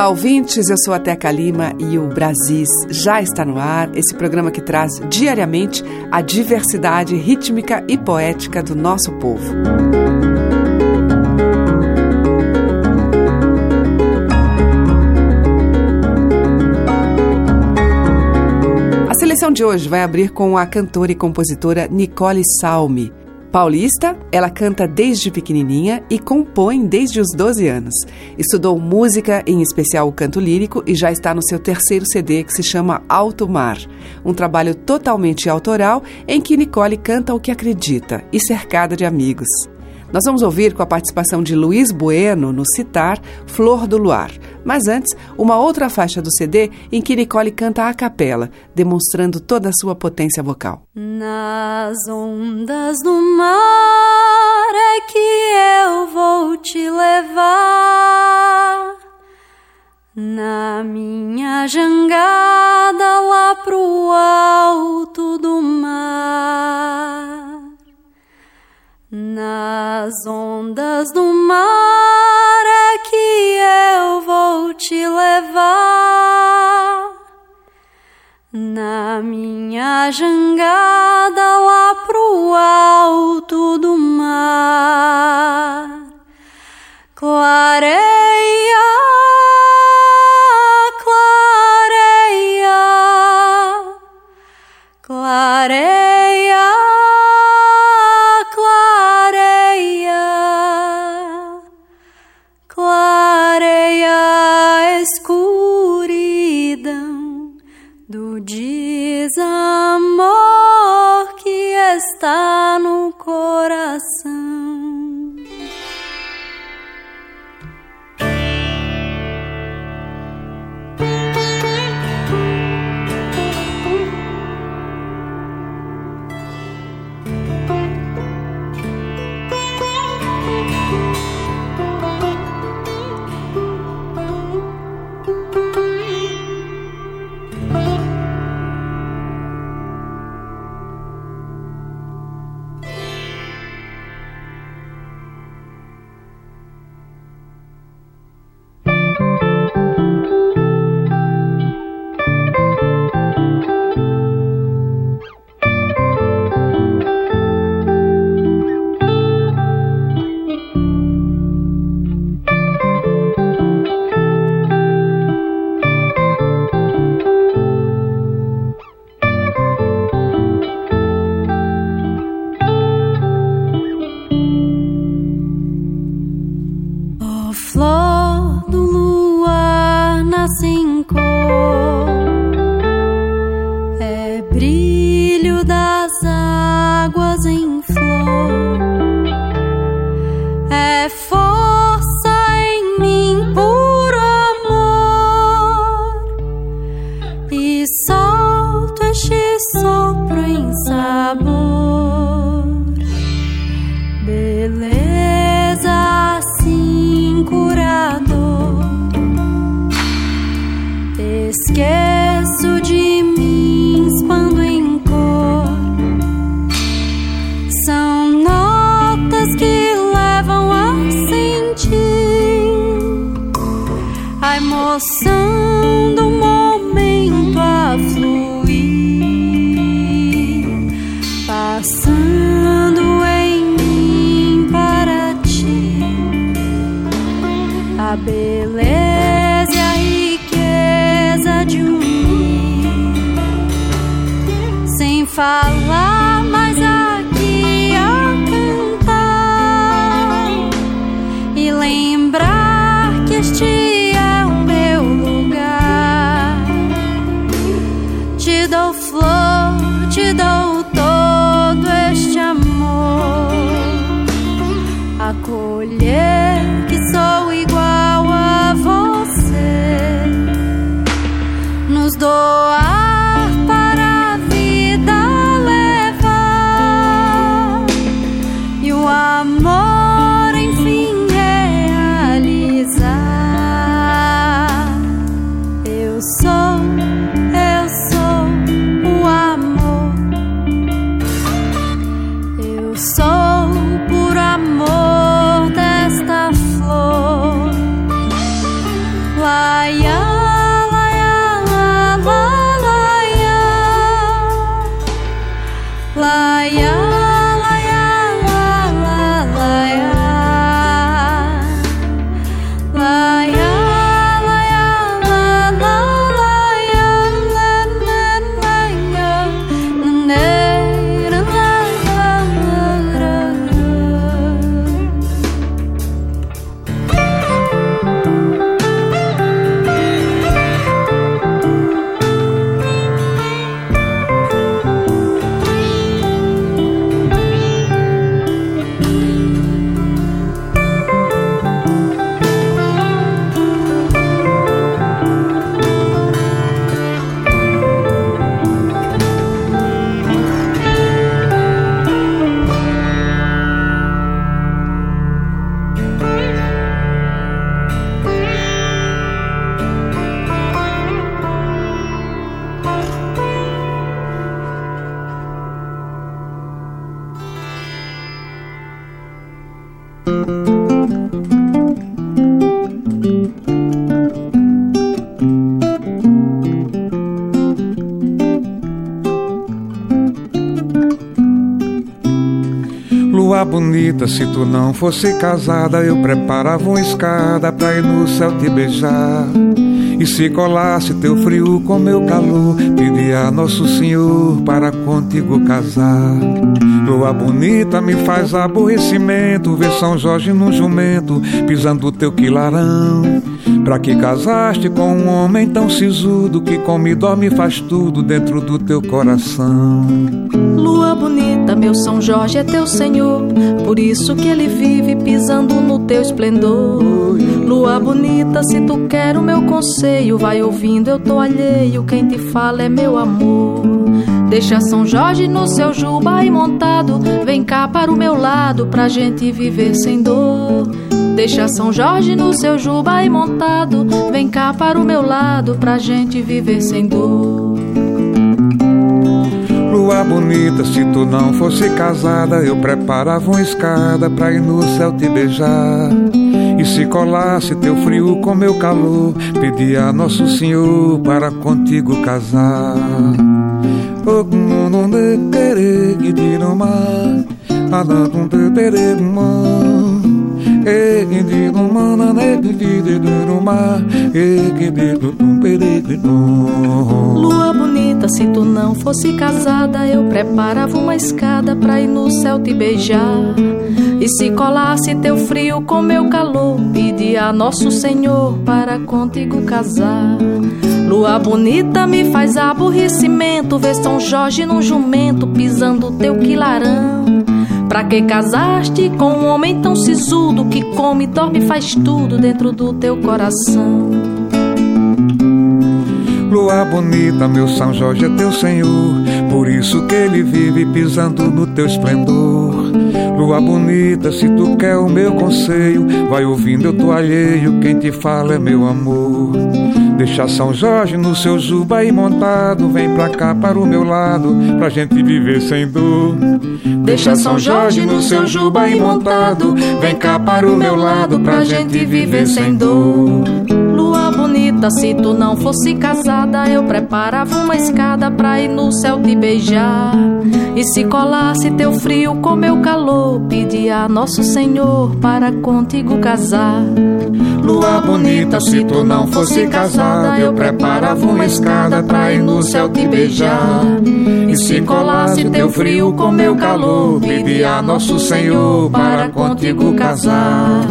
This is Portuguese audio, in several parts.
Olá, ouvintes. Eu sou a Teca Lima e o Brasis já está no ar. Esse programa que traz diariamente a diversidade rítmica e poética do nosso povo. A seleção de hoje vai abrir com a cantora e compositora Nicole Salmi. Paulista, ela canta desde pequenininha e compõe desde os 12 anos. Estudou música, em especial o canto lírico, e já está no seu terceiro CD que se chama Alto Mar, um trabalho totalmente autoral em que Nicole canta o que acredita e cercada de amigos. Nós vamos ouvir com a participação de Luiz Bueno no citar Flor do Luar. Mas antes, uma outra faixa do CD em que Nicole canta a capela, demonstrando toda a sua potência vocal. Nas ondas do mar é que eu vou te levar. Na minha jangada lá pro alto do mar. Nas ondas do mar é que eu vou te levar. Na minha jangada lá 아! Bonita, se tu não fosse casada, eu preparava uma escada pra ir no céu te beijar. E se colasse teu frio com meu calor, pedia a Nosso Senhor para contigo casar. Lua bonita, me faz aborrecimento, ver São Jorge num jumento, pisando teu quilarão. Pra que casaste com um homem tão sisudo, que come e dorme faz tudo dentro do teu coração. Lua bonita, meu São Jorge é teu senhor, por isso que ele vive pisando no teu esplendor. Lua bonita, se tu quer o meu conselho, vai ouvindo, eu tô alheio, quem te fala é meu amor. Deixa São Jorge no seu juba aí montado, vem cá para o meu lado pra gente viver sem dor. Deixa São Jorge no seu juba aí montado, vem cá para o meu lado pra gente viver sem dor. Lua bonita, se tu não fosse casada, eu preparava uma escada pra ir no céu te beijar. Se colasse teu frio com meu calor, pedia a Nosso Senhor para contigo casar. Oh, de de querer mar. E que diga mana ne que do mar, e que perigo. Lua bonita, se tu não fosse casada, eu preparava uma escada pra ir no céu te beijar. E se colasse teu frio com meu calor, pedia a Nosso Senhor para contigo casar. Lua bonita me faz aborrecimento, ver São Jorge num jumento pisando teu quilarão. Pra que casaste com um homem tão sisudo que come, dorme e faz tudo dentro do teu coração? Lua bonita, meu São Jorge é teu Senhor, por isso que ele vive pisando no teu esplendor. Lua bonita, se tu quer o meu conselho, vai ouvindo, eu tô alheio, quem te fala é meu amor. Deixa São Jorge no seu juba aí montado, vem pra cá para o meu lado, pra gente viver sem dor. Deixa São Jorge no seu juba aí montado, vem cá para o meu lado, pra gente viver sem dor. Bonita, se tu não fosse casada, eu preparava uma escada pra ir no céu te beijar. E se colasse teu frio com meu calor, pedia a Nosso Senhor para contigo casar. Lua bonita, se tu não fosse casada, eu preparava uma escada pra ir no céu te beijar. E se colasse teu frio com meu calor, pedia a Nosso Senhor para contigo casar.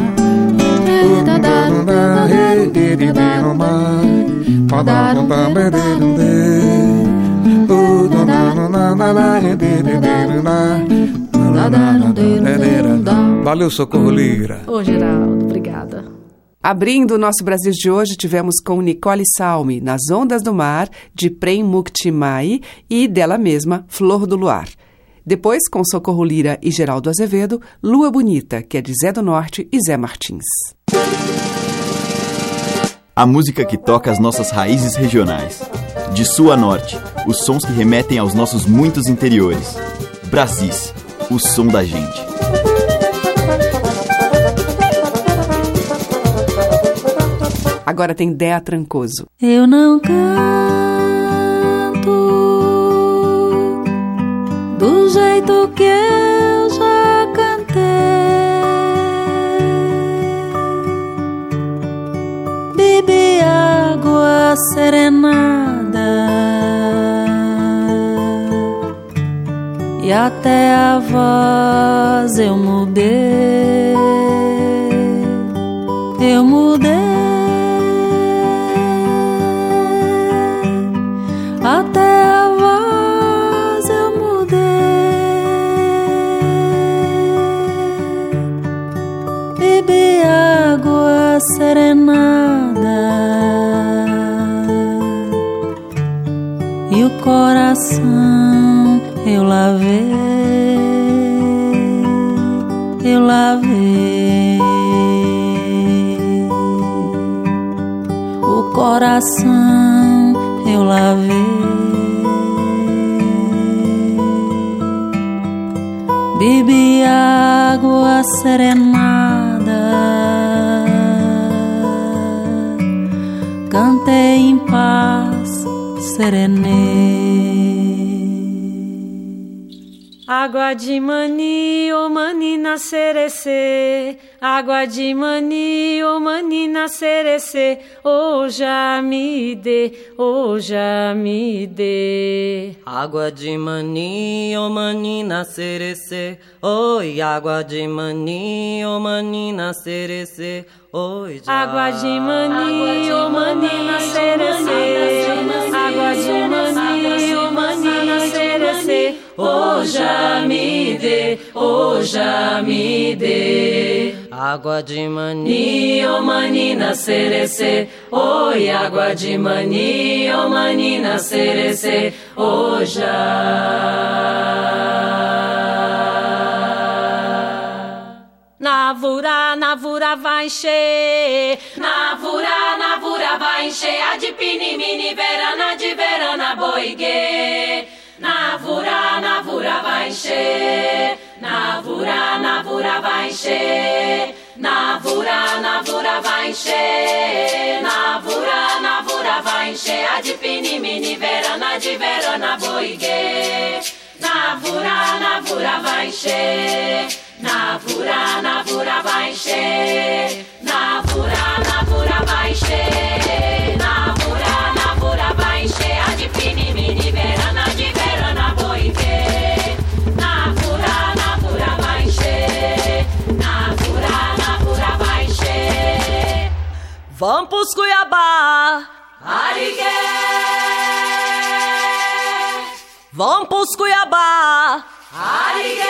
Valeu, Socorro Lira. Ô Geraldo, obrigada. Abrindo o nosso Brasil de hoje, tivemos com Nicole Salme, Nas Ondas do Mar, de Prem Mukti Mai e dela mesma, Flor do Luar. Depois, com Socorro Lira e Geraldo Azevedo, Lua Bonita, que é de Zé do Norte e Zé Martins. A música que toca as nossas raízes regionais. De sul a norte, os sons que remetem aos nossos muitos interiores. Brasis, o som da gente. Agora tem Dea Trancoso. Eu não canto do jeito que até a voz eu mudei. Eu mudei. até a voz eu mudei. Bebi água serenada e o coração eu lavei, coração eu lavei. Bebi água serenada, cantei em paz, serenei. Água de mani, ô oh manina cerecê, água de mani, ô oh oh, já me dê, ô já me dê. Água de mani, ô manina cerecê, oi, água de mani, ô manina cerecê, oi, já. Água de mani, ô manina cerecê, água de mani, ô manina ô já me dê, ô já me dê. Água de mani, ô manina cerecê, oi, água de mani, ô manina cerecê, ô já. Navura, navura vai encher, navura, navura vai encher, a de pinimini, verana de verana boiguê. Navura, navura vai encher, navura, navura vai encher, navura, navura vai encher, navura, navura vai encher, a de pinimini, verana de verana boiguê. Navura, navura vai encher, navura, navura vai encher, navura, navura vai encher, Vamos pros Cuiabá, Ariguê, vamos pros Cuiabá, Ariguê.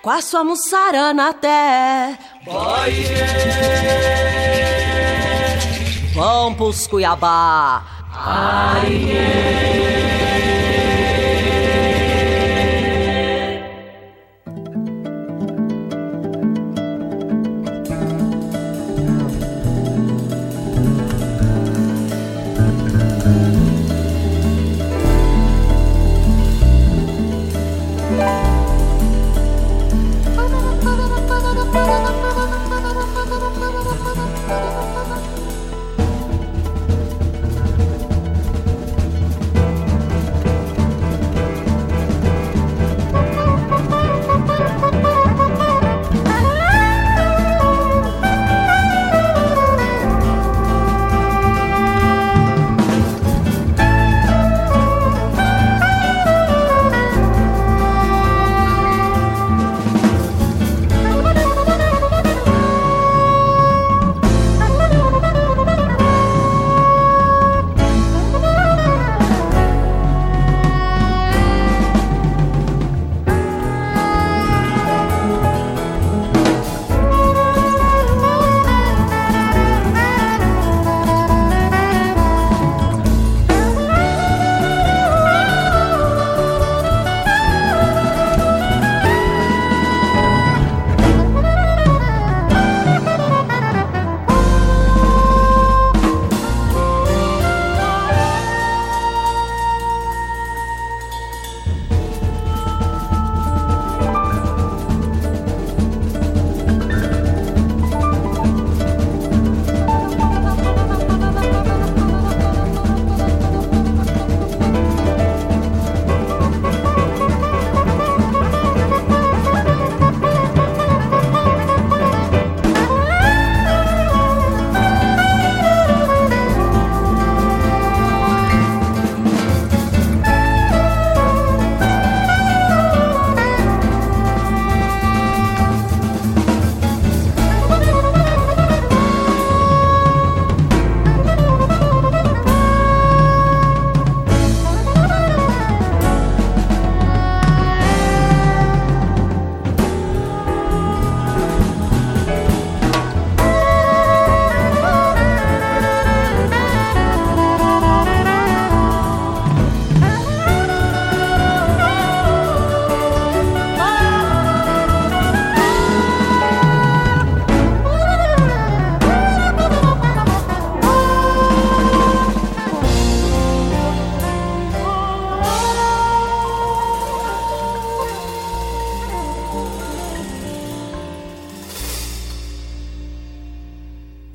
com a sua mussarana até. Vamos pros Cuiabá,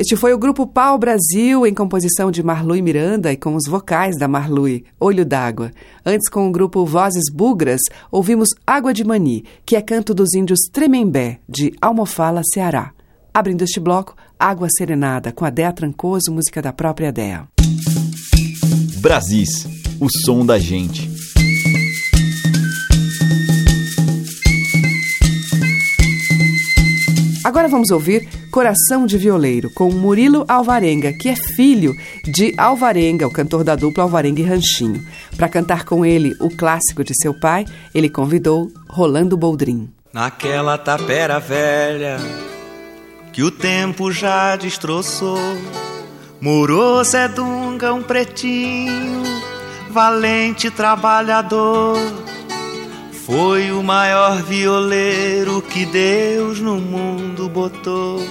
Este foi o grupo Pau Brasil, em composição de Marlui Miranda e com os vocais da Marlui, Olho d'Água. Antes, com o grupo Vozes Bugras, ouvimos Água de Mani, que é canto dos índios Tremembé, de Almofala, Ceará. Abrindo este bloco, Água Serenada, com a Dea Trancoso, música da própria Dea. Brasis, o som da gente. Agora vamos ouvir Coração de Violeiro, com Murilo Alvarenga, que é filho de Alvarenga, o cantor da dupla Alvarenga e Ranchinho. Para cantar com ele o clássico de seu pai, ele convidou Rolando Boldrin. Naquela tapera velha que o tempo já destroçou, morou Zé Dunga, um pretinho, valente trabalhador foi o maior violeiro que Deus no mundo botou.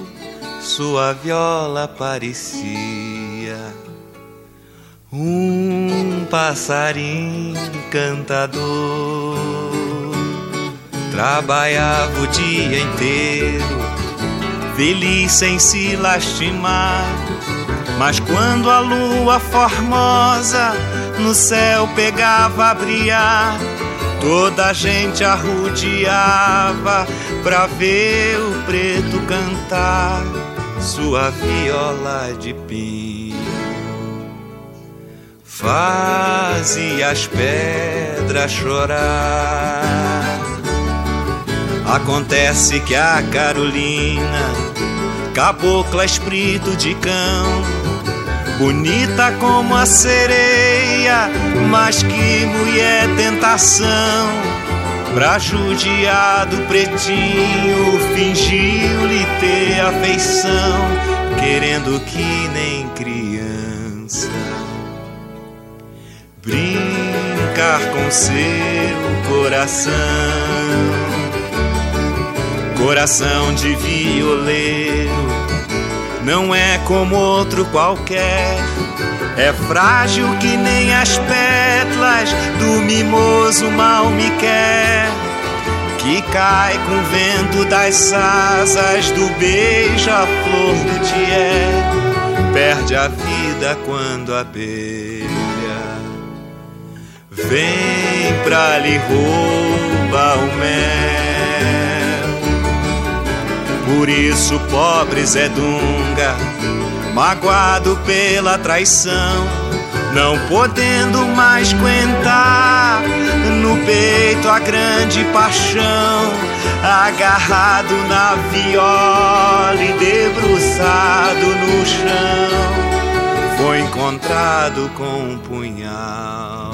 Sua viola parecia um passarinho cantador. Trabalhava o dia inteiro, feliz sem se lastimar. Mas quando a lua formosa no céu pegava a brilhar, Toda a gente arrudeava pra ver o preto cantar sua viola de pinho. Fazia as pedras chorar. Acontece que a Carolina, cabocla espírito de cão, bonita como a sereia, mas que mulher tentação. Pra judiado pretinho, fingiu-lhe ter afeição, querendo que nem criança brincar com seu coração. Coração de violeiro não é como outro qualquer. É frágil que nem as pétalas do mimoso mal me quer. Que cai com o vento das asas do beija-flor do tié. Perde a vida quando a abelha vem pra lhe roubar o mel. Por isso, pobre Zé Dunga, magoado pela traição, não podendo mais aguentar. No peito a grande paixão, agarrado na viola e debruçado no chão, foi encontrado com um punhal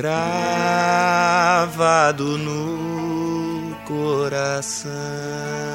cravado no coração.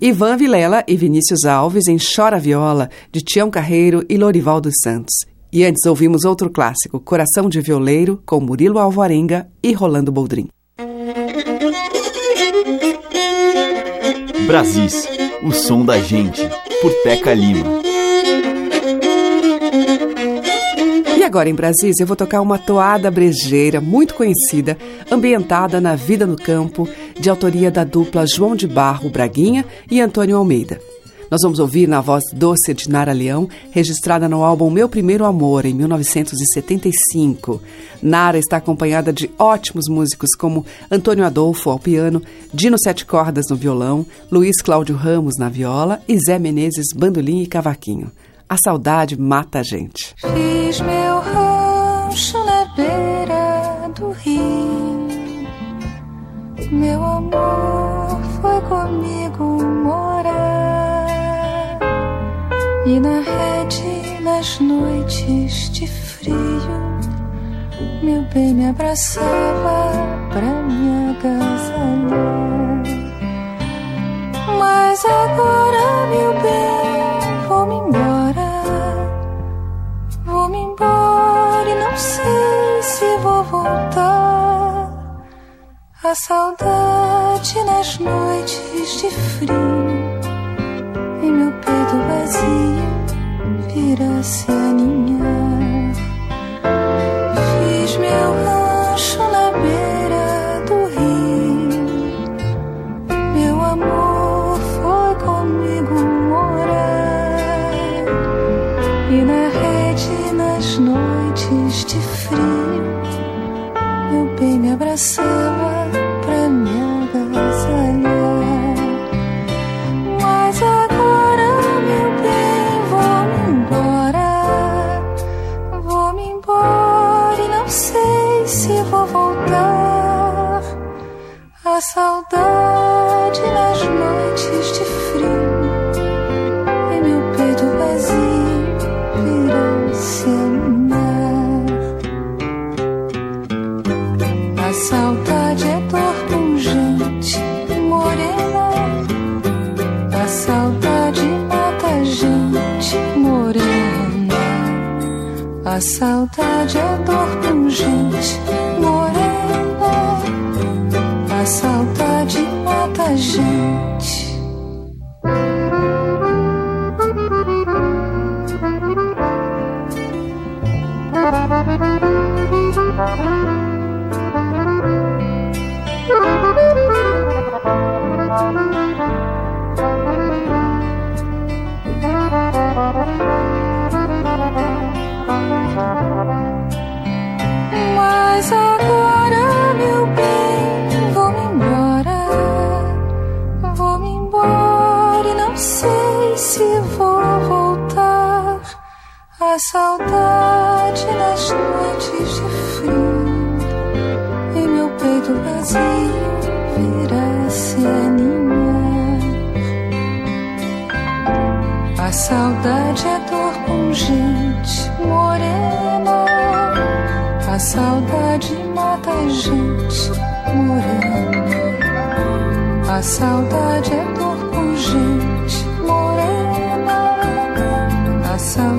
Ivan Vilela e Vinícius Alves em Chora Viola, de Tião Carreiro e Lorival dos Santos. E antes ouvimos outro clássico, Coração de Violeiro, com Murilo Alvarenga e Rolando Boldrin. Brasis, o som da gente, por Teca Lima. E agora em Brasília eu vou tocar uma toada brejeira muito conhecida, ambientada na vida no campo, de autoria da dupla João de Barro Braguinha e Antônio Almeida. Nós vamos ouvir na voz doce de Nara Leão, registrada no álbum Meu Primeiro Amor, em 1975. Nara está acompanhada de ótimos músicos como Antônio Adolfo ao piano, Dino Sete Cordas no violão, Luiz Cláudio Ramos na viola e Zé Menezes bandolim e cavaquinho. A saudade mata a gente. Fiz meu rancho na beira E na rede, nas noites de frio, meu bem me abraçava pra me agasalhar. Mas agora, meu bem, vou-me embora. Vou-me embora e não sei se vou voltar. A saudade nas noites de frio meu peito vazio vira se aninhar. Saudade nas noites de frio e meu peito vazio vira-se aninhar. A saudade é dor pungente, morena. A saudade mata a gente, morena. A saudade é dor pungente, morena. A saudade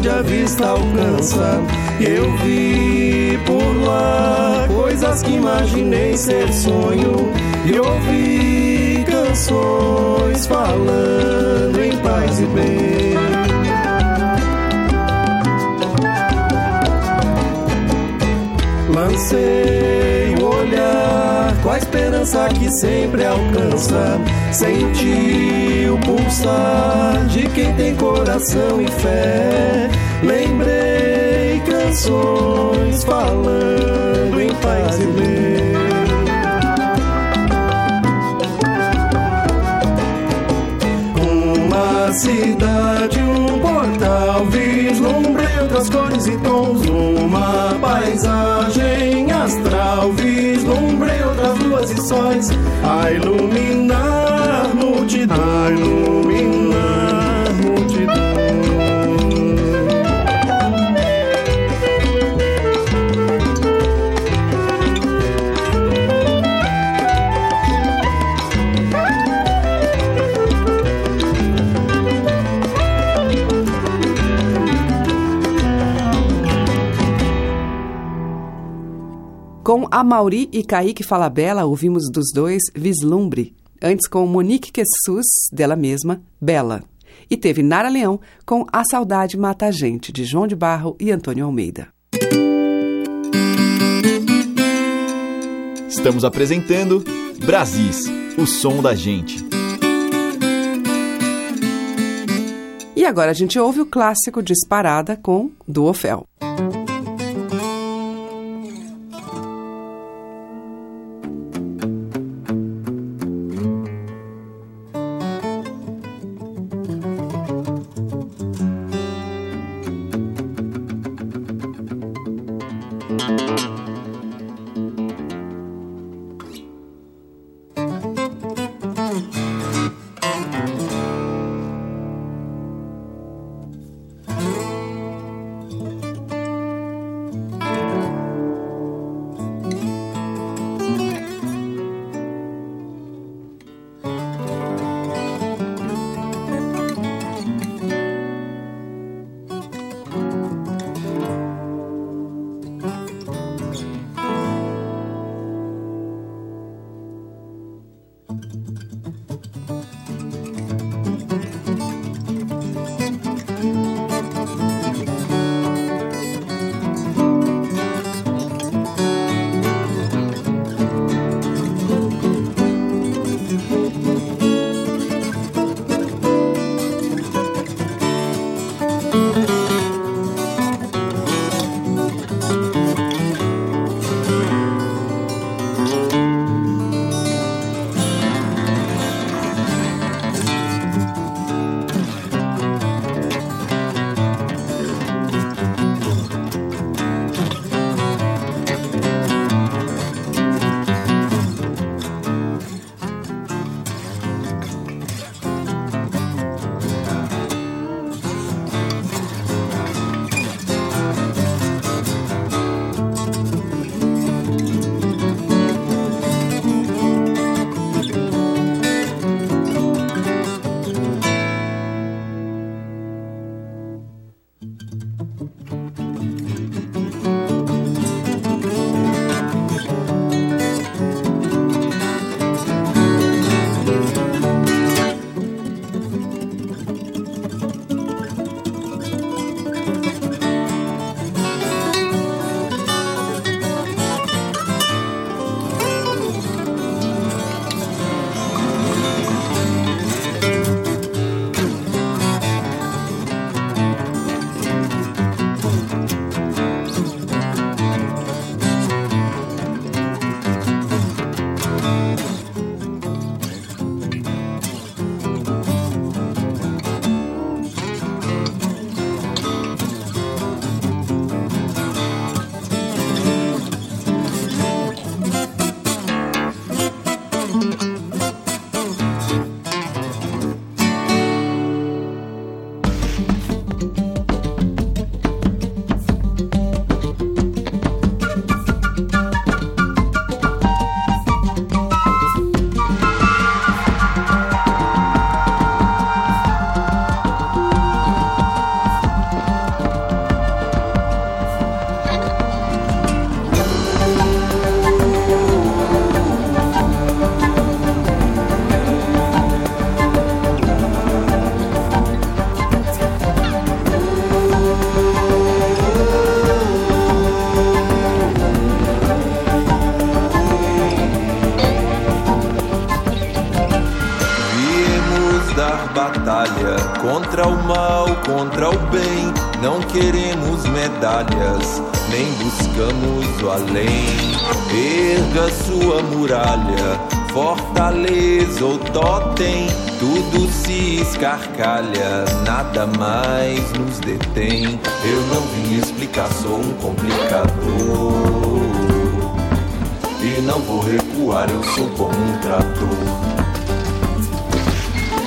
onde a vista alcança. Eu vi por lá coisas que imaginei ser sonho. E ouvi canções falando em paz e bem. Lancei o olhar com a esperança que sempre alcança. Senti o pulsar de quem tem coração e fé. Lembrei canções falando em paz e bem. Uma cidade, um portal, vislumbrei outras cores e tons. Uma paisagem astral, vislumbrei sóis. A iluminar multidão, a iluminar Com Amauri e Kaique Falabella, ouvimos dos dois Vislumbre. Antes com Monique Quessus, dela mesma, Bela. E teve Nara Leão com A Saudade Mata a Gente, de João de Barro e Antônio Almeida. Estamos apresentando Brasis, o som da gente. E agora a gente ouve o clássico Disparada com Duofel. travar escarcalha, nada mais nos detém. Eu não vim explicar, sou um complicador. E não vou recuar, eu sou como um trator.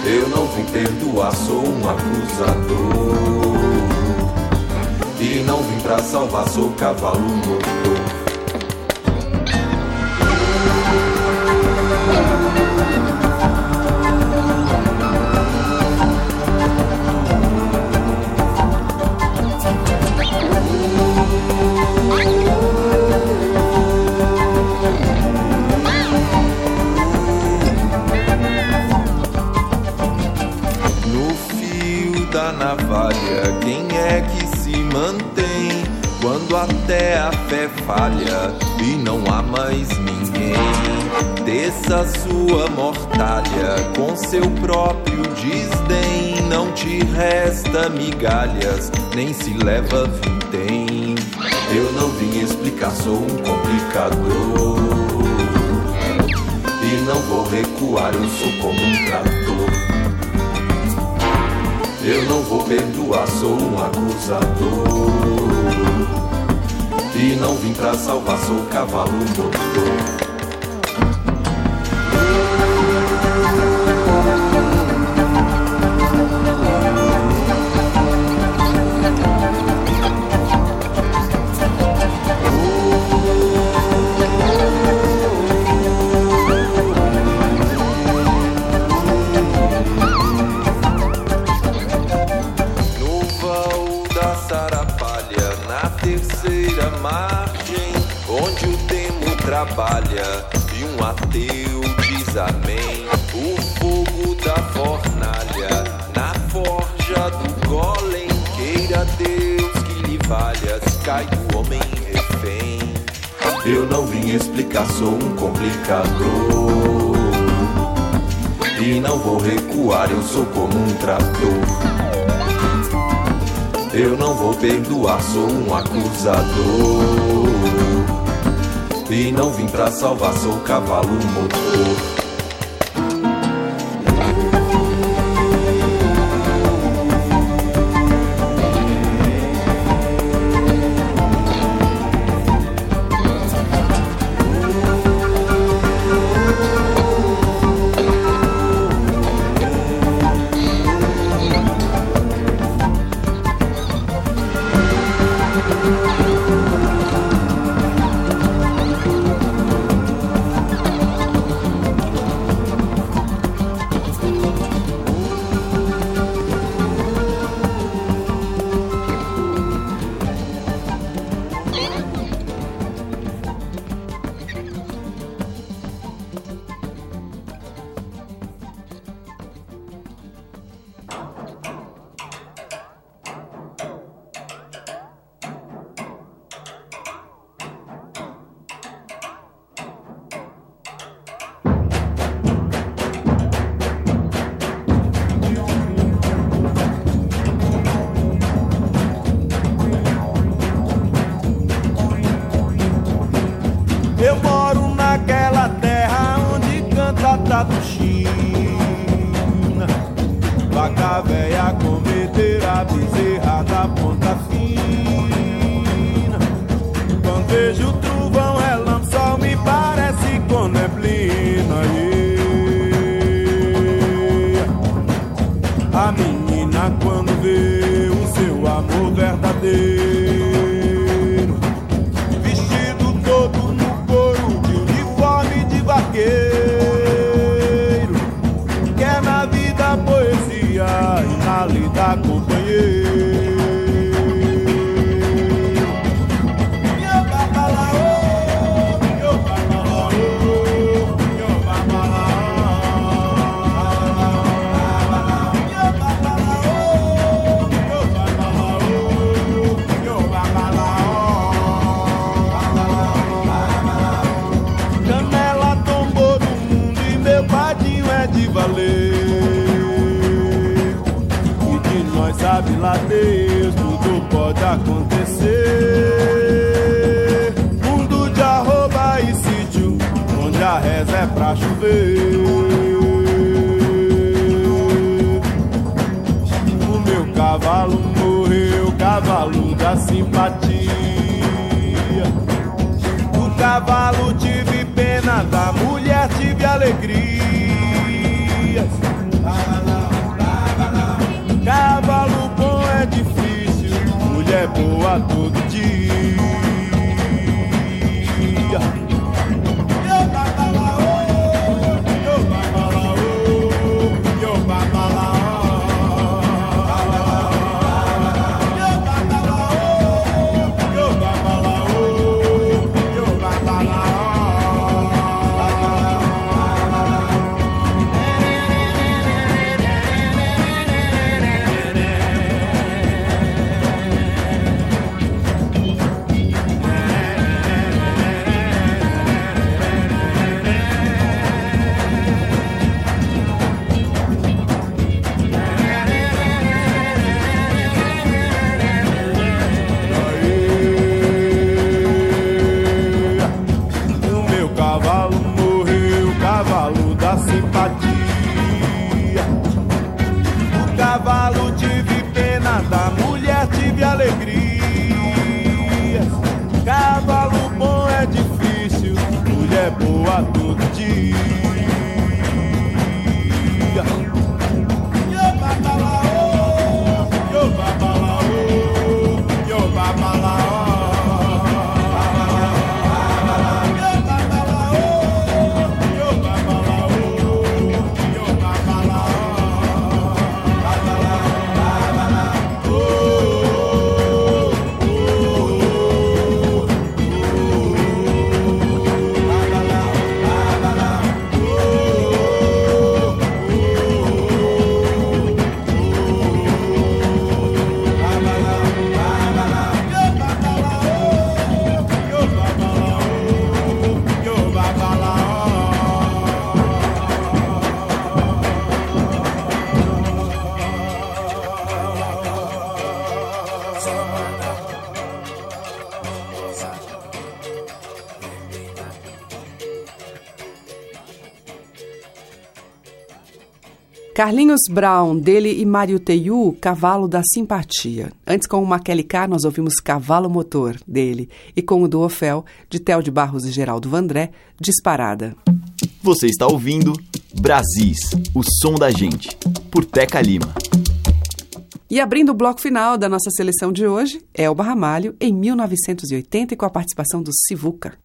Eu não vim perdoar, sou um acusador. E não vim pra salvar, sou cavalo motor. Desdém, não te resta migalhas, nem se leva vintém. Eu não vim explicar, sou um complicador. E não vou recuar, eu sou como um trator. Eu não vou perdoar, sou um acusador. E não vim pra salvar, sou cavalo motor. Sou como um trator. Eu não vou perdoar, sou um acusador. E não vim pra salvar, sou cavalo motor. Da tive alegria. Cavalo bom é difícil, mulher boa todo dia. Carlinhos Brown, dele e Mário Teiu, Cavalo da Simpatia. Antes, com o Maquele K, nós ouvimos Cavalo Motor, dele, e com o Duofel, de Tel de Barros e Geraldo Vandré, Disparada. Você está ouvindo Brasis, o som da gente, por Teca Lima. E abrindo o bloco final da nossa seleção de hoje, Elba Ramalho, em 1980, e com a participação do Sivuca.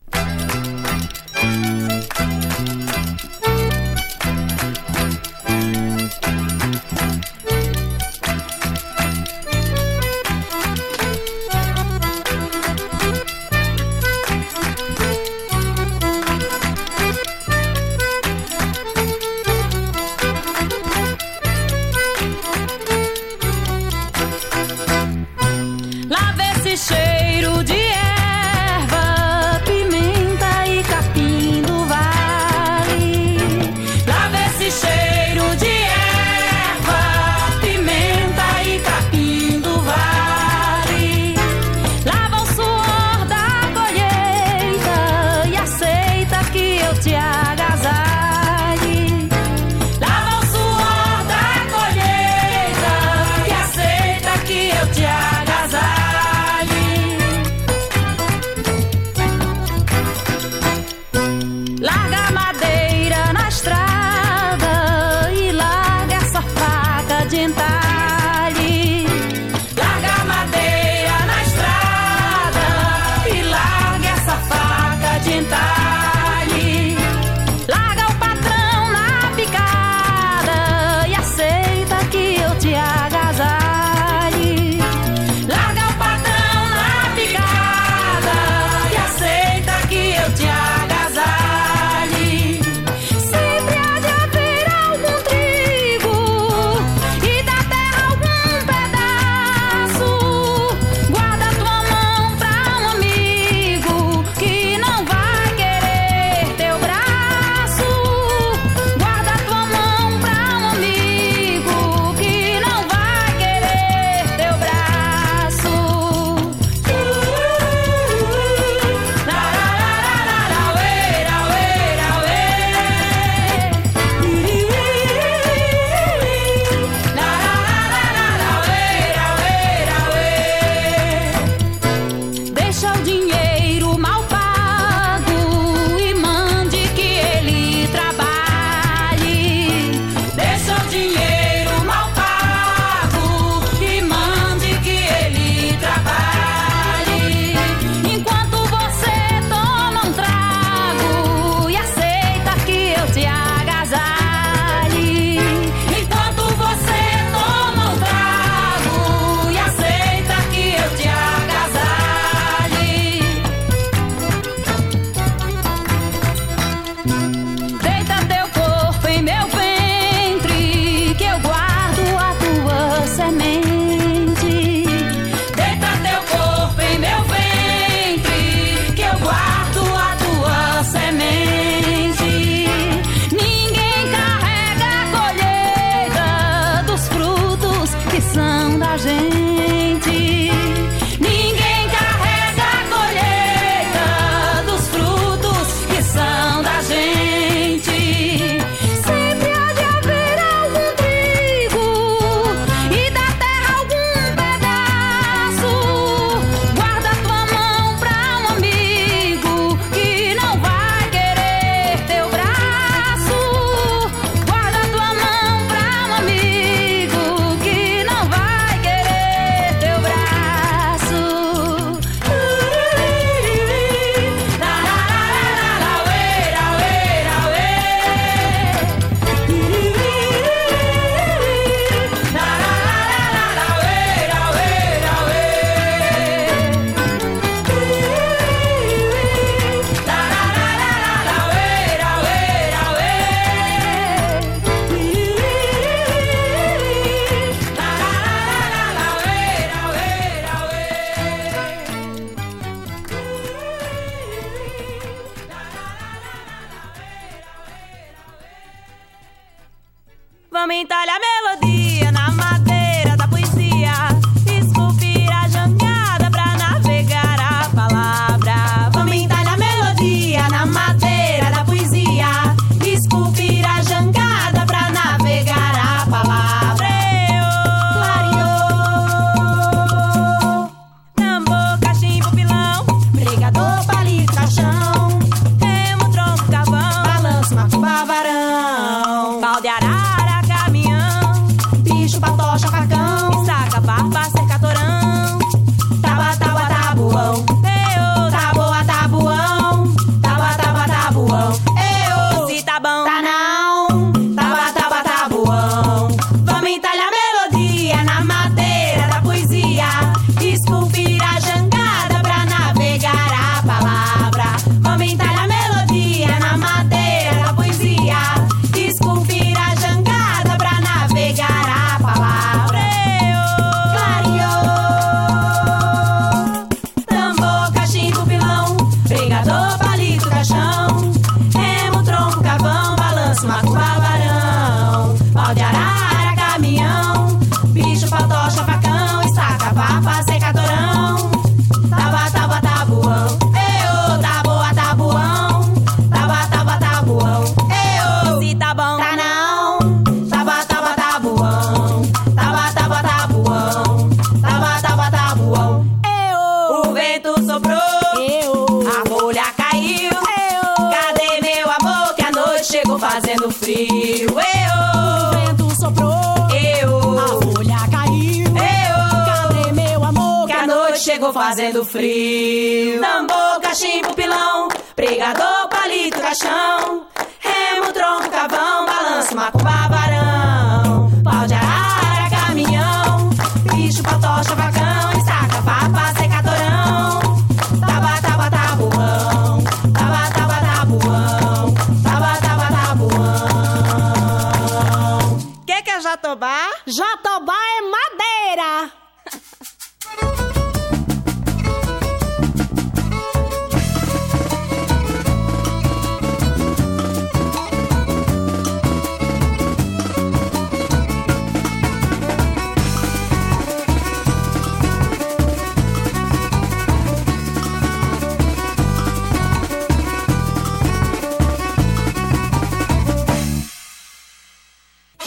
free.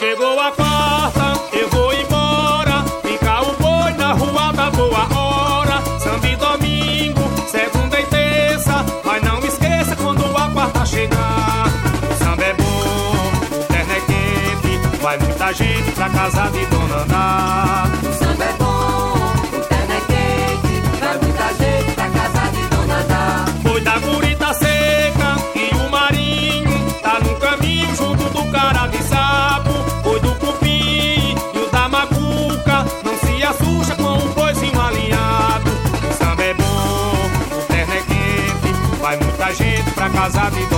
Chegou a quarta, eu vou embora. Fica o boi na rua da boa hora. Samba e domingo, segunda e terça. Mas não esqueça quando a quarta chegar. O samba é bom, o terno é quente. Vai muita gente pra casa de Dona Ana. casa de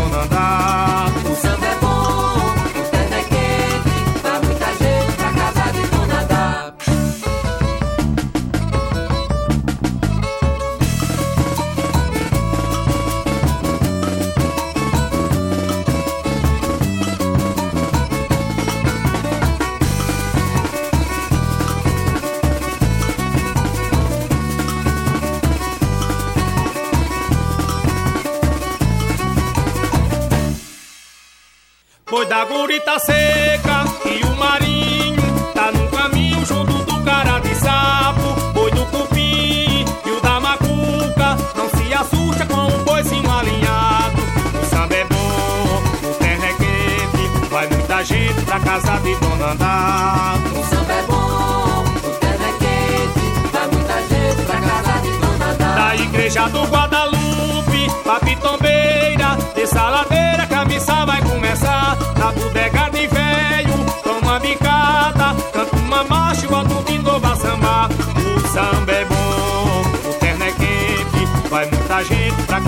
tá seca e o marinho tá no caminho junto do cara de sapo, boi do cupim e o da macuca. Não se assusta com o boizinho alinhado. O samba é bom, o terra é quente, vai muita gente pra casa de Dona Andá. O samba é bom, o terra é quente, vai muita gente pra casa de Dona Andá. Da igreja do Guadalupe, Papitom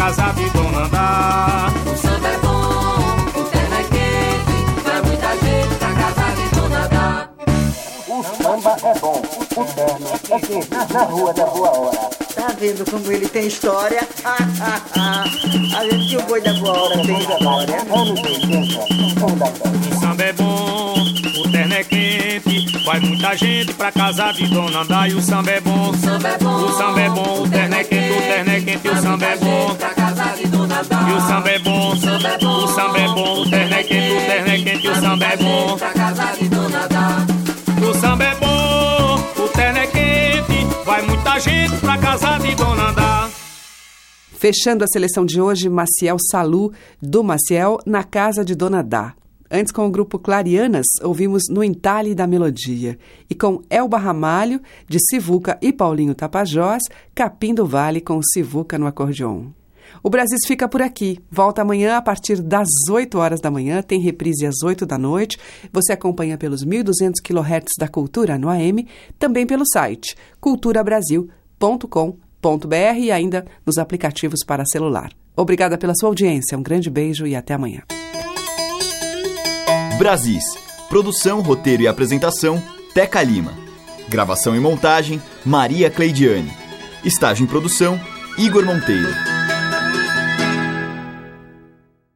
casa de Dona Andá. O samba é bom, o terno é quente, vai muita gente pra casa de Dona da. O samba é bom, o terno é quente, na rua da boa hora. Tá vendo como ele tem história? A gente que o boi da boa hora tem história. O samba é bom vai muita gente pra casa de Dona Andá e o samba é bom. O samba é bom, o samba é bom, o terno é quente, o terno é quente, o samba é bom. Pra casa de Dona Andá. E o samba é bom, o samba é bom, o samba é bom, o terno é quente, o terno é quente, o samba é bom. Pra casa de Dona Andá. O samba é bom, o terno é quente, vai muita gente pra casa de Dona Andá. Fechando a seleção de hoje, Maciel Salu, do Maciel, na casa de Dona Dá. Antes, com o grupo Clarianas, ouvimos No Entalhe da Melodia. E com Elba Ramalho, de Sivuca e Paulinho Tapajós, Capim do Vale com Sivuca no acordeon. O Brasil fica por aqui. Volta amanhã a partir das 8 horas da manhã, tem reprise às 8 da noite. Você acompanha pelos 1.200 kHz da Cultura no AM, também pelo site culturabrasil.com.br e ainda nos aplicativos para celular. Obrigada pela sua audiência, um grande beijo e até amanhã. Brasis. Produção, roteiro e apresentação, Teca Lima. Gravação e montagem, Maria Cleidiane. Estágio em produção, Igor Monteiro.